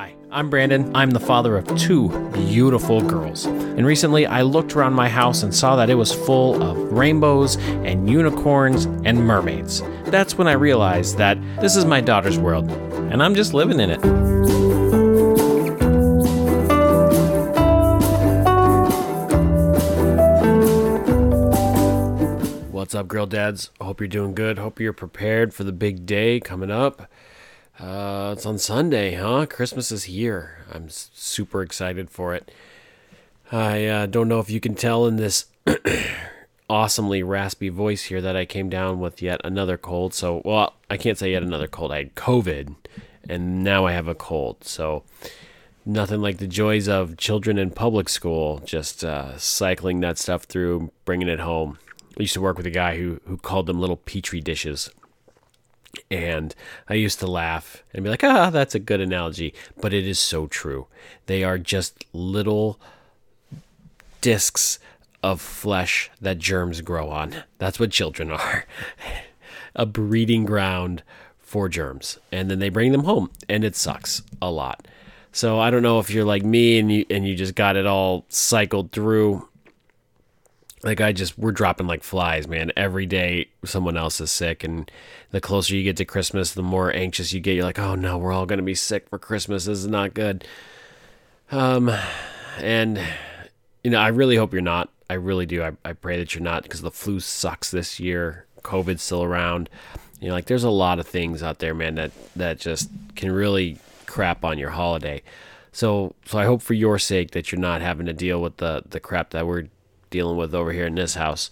Hi, I'm Brandon. I'm the father of two beautiful girls. And recently I looked around my house and saw that it was full of rainbows and unicorns and mermaids. That's when I realized that this is my daughter's world, and I'm just living in it. What's up, girl dads? Hope you're doing good. Hope you're prepared for the big day coming up. Uh, it's on Sunday, huh? Christmas is here. I'm super excited for it. I uh, don't know if you can tell in this awesomely raspy voice here that I came down with yet another cold. So, well, I can't say yet another cold. I had COVID, and now I have a cold. So, nothing like the joys of children in public school, just uh, cycling that stuff through, bringing it home. I used to work with a guy who, who called them little petri dishes. And I used to laugh and be like, ah, that's a good analogy. But it is so true. They are just little discs of flesh that germs grow on. That's what children are a breeding ground for germs. And then they bring them home, and it sucks a lot. So I don't know if you're like me and you and you just got it all cycled through. Like I just we're dropping like flies, man. Every day someone else is sick and the closer you get to Christmas, the more anxious you get. You're like, "Oh no, we're all going to be sick for Christmas. This is not good." Um and you know, I really hope you're not. I really do. I, I pray that you're not because the flu sucks this year. COVID's still around. You know, like there's a lot of things out there, man, that that just can really crap on your holiday. So so I hope for your sake that you're not having to deal with the the crap that we're dealing with over here in this house.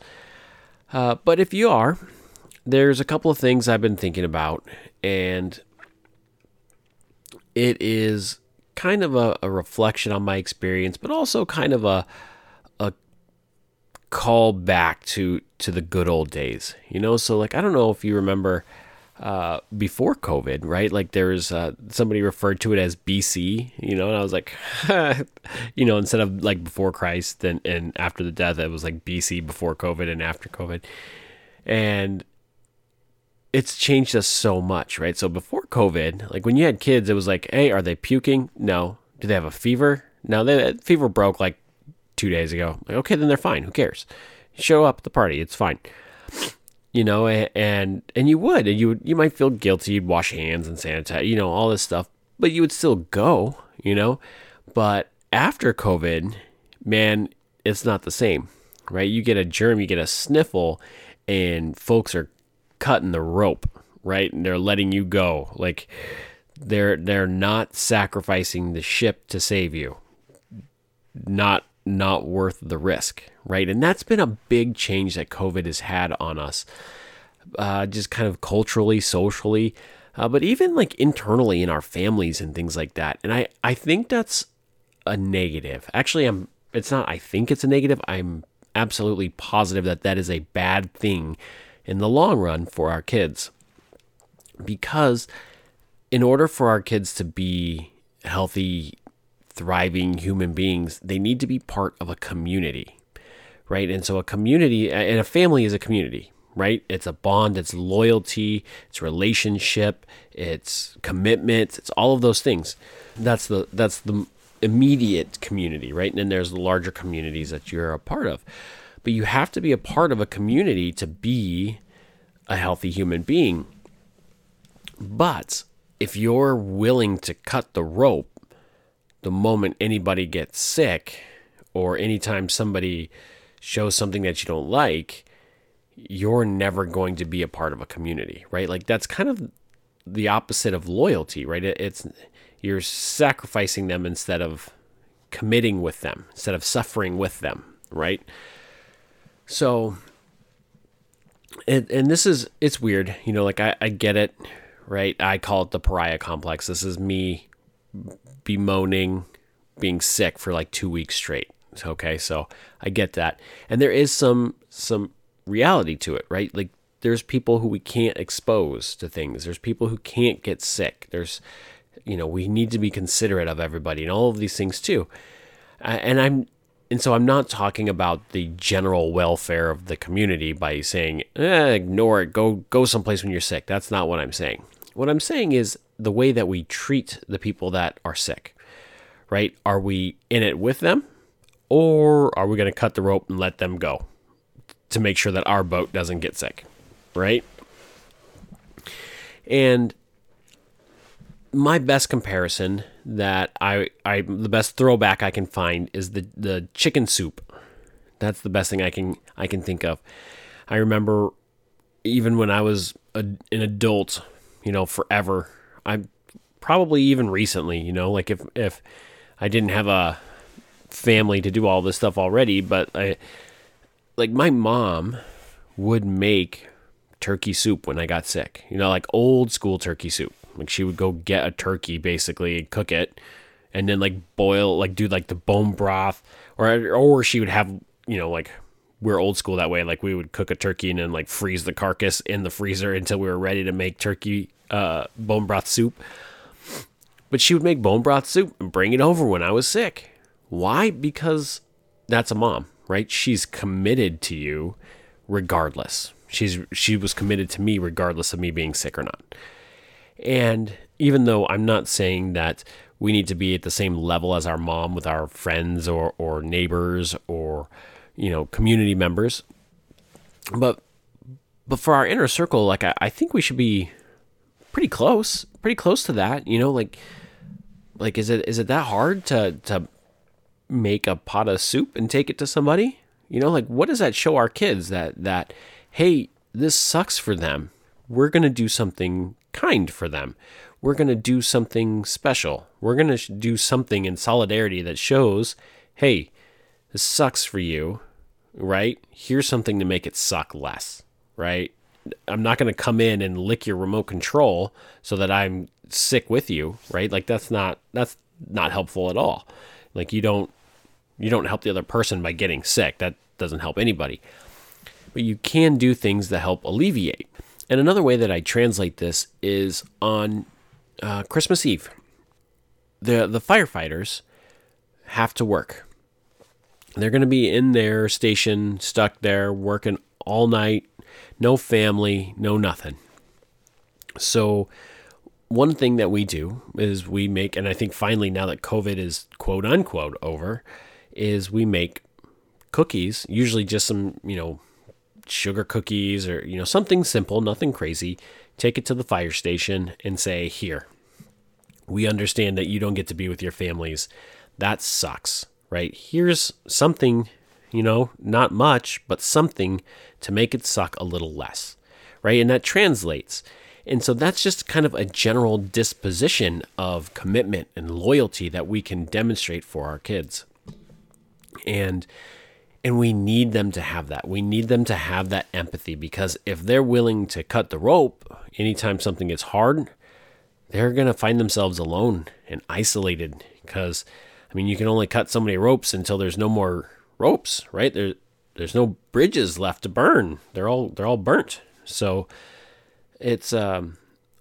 Uh, but if you are, there's a couple of things I've been thinking about, and it is kind of a, a reflection on my experience, but also kind of a a call back to to the good old days. You know, so like I don't know if you remember uh, before COVID, right? Like there's uh, somebody referred to it as BC, you know, and I was like, you know, instead of like before Christ and, and after the death, it was like BC before COVID and after COVID. And it's changed us so much, right? So before COVID, like when you had kids, it was like, hey, are they puking? No. Do they have a fever? No, they fever broke like two days ago. Like, okay, then they're fine. Who cares? Show up at the party. It's fine you know, and and you would, and you would, you might feel guilty. You'd wash hands and sanitize, you know, all this stuff, but you would still go, you know. But after COVID, man, it's not the same, right? You get a germ, you get a sniffle, and folks are cutting the rope, right? And they're letting you go, like they're they're not sacrificing the ship to save you. Not not worth the risk, right? And that's been a big change that COVID has had on us, uh, just kind of culturally, socially, uh, but even like internally in our families and things like that. And I, I think that's a negative. Actually, I'm. It's not. I think it's a negative. I'm absolutely positive that that is a bad thing in the long run for our kids, because in order for our kids to be healthy thriving human beings, they need to be part of a community, right? And so a community and a family is a community, right? It's a bond, it's loyalty, it's relationship, it's commitment, it's all of those things. That's the that's the immediate community, right? And then there's the larger communities that you're a part of. But you have to be a part of a community to be a healthy human being. But if you're willing to cut the rope the moment anybody gets sick or anytime somebody shows something that you don't like, you're never going to be a part of a community, right? Like that's kind of the opposite of loyalty, right? It's you're sacrificing them instead of committing with them, instead of suffering with them, right? So and, and this is it's weird, you know, like I, I get it, right? I call it the pariah complex. This is me bemoaning being sick for like two weeks straight. Okay, so I get that, and there is some some reality to it, right? Like there's people who we can't expose to things. There's people who can't get sick. There's you know we need to be considerate of everybody and all of these things too. And I'm and so I'm not talking about the general welfare of the community by saying eh, ignore it, go go someplace when you're sick. That's not what I'm saying. What I'm saying is the way that we treat the people that are sick, right? Are we in it with them or are we going to cut the rope and let them go to make sure that our boat doesn't get sick, right? And my best comparison that I, I the best throwback I can find is the the chicken soup. That's the best thing I can I can think of. I remember even when I was a, an adult, you know, forever. I probably even recently, you know, like if if I didn't have a family to do all this stuff already, but I like my mom would make turkey soup when I got sick. You know, like old school turkey soup. Like she would go get a turkey basically, and cook it, and then like boil, like do like the bone broth, or or she would have you know like we're old school that way. Like we would cook a turkey and then like freeze the carcass in the freezer until we were ready to make turkey uh, bone broth soup. But she would make bone broth soup and bring it over when I was sick. Why? Because that's a mom, right? She's committed to you regardless. She's she was committed to me regardless of me being sick or not. And even though I'm not saying that we need to be at the same level as our mom with our friends or or neighbors or you know community members, but but for our inner circle, like I, I think we should be pretty close, pretty close to that. You know, like like is it is it that hard to to make a pot of soup and take it to somebody? You know, like what does that show our kids that that hey, this sucks for them. We're going to do something kind for them. We're going to do something special. We're going to do something in solidarity that shows, hey, this sucks for you, right? Here's something to make it suck less, right? I'm not going to come in and lick your remote control so that I'm sick with you, right? Like that's not that's not helpful at all. Like you don't you don't help the other person by getting sick. That doesn't help anybody. But you can do things that help alleviate. And another way that I translate this is on uh, Christmas Eve. The the firefighters have to work. They're going to be in their station, stuck there, working all night, no family, no nothing. So, one thing that we do is we make, and I think finally now that COVID is quote unquote over, is we make cookies, usually just some, you know, sugar cookies or you know something simple, nothing crazy. Take it to the fire station and say, "Here. We understand that you don't get to be with your families. That sucks." Right? Here's something, you know, not much, but something to make it suck a little less. Right? And that translates. And so that's just kind of a general disposition of commitment and loyalty that we can demonstrate for our kids. And and we need them to have that. We need them to have that empathy because if they're willing to cut the rope anytime something gets hard, they're going to find themselves alone and isolated because I mean, you can only cut so many ropes until there's no more ropes, right? There there's no bridges left to burn. They're all they're all burnt. So it's um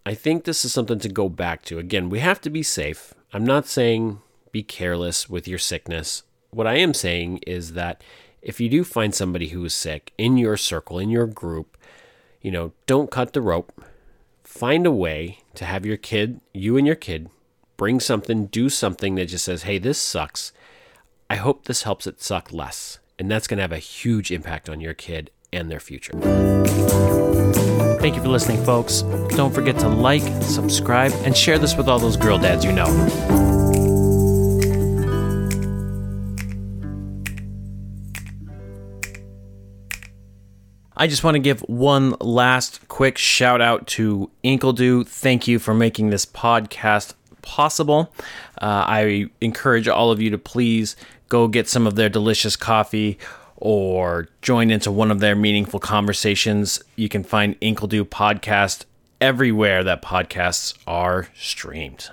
I think this is something to go back to. Again, we have to be safe. I'm not saying be careless with your sickness. What I am saying is that if you do find somebody who is sick in your circle, in your group, you know, don't cut the rope. Find a way to have your kid, you and your kid, bring something, do something that just says, hey, this sucks. I hope this helps it suck less. And that's going to have a huge impact on your kid and their future. Thank you for listening, folks. Don't forget to like, subscribe, and share this with all those girl dads you know. I just want to give one last quick shout out to Inkledo. Thank you for making this podcast possible. Uh, I encourage all of you to please go get some of their delicious coffee or join into one of their meaningful conversations. You can find Inkledo podcast everywhere that podcasts are streamed.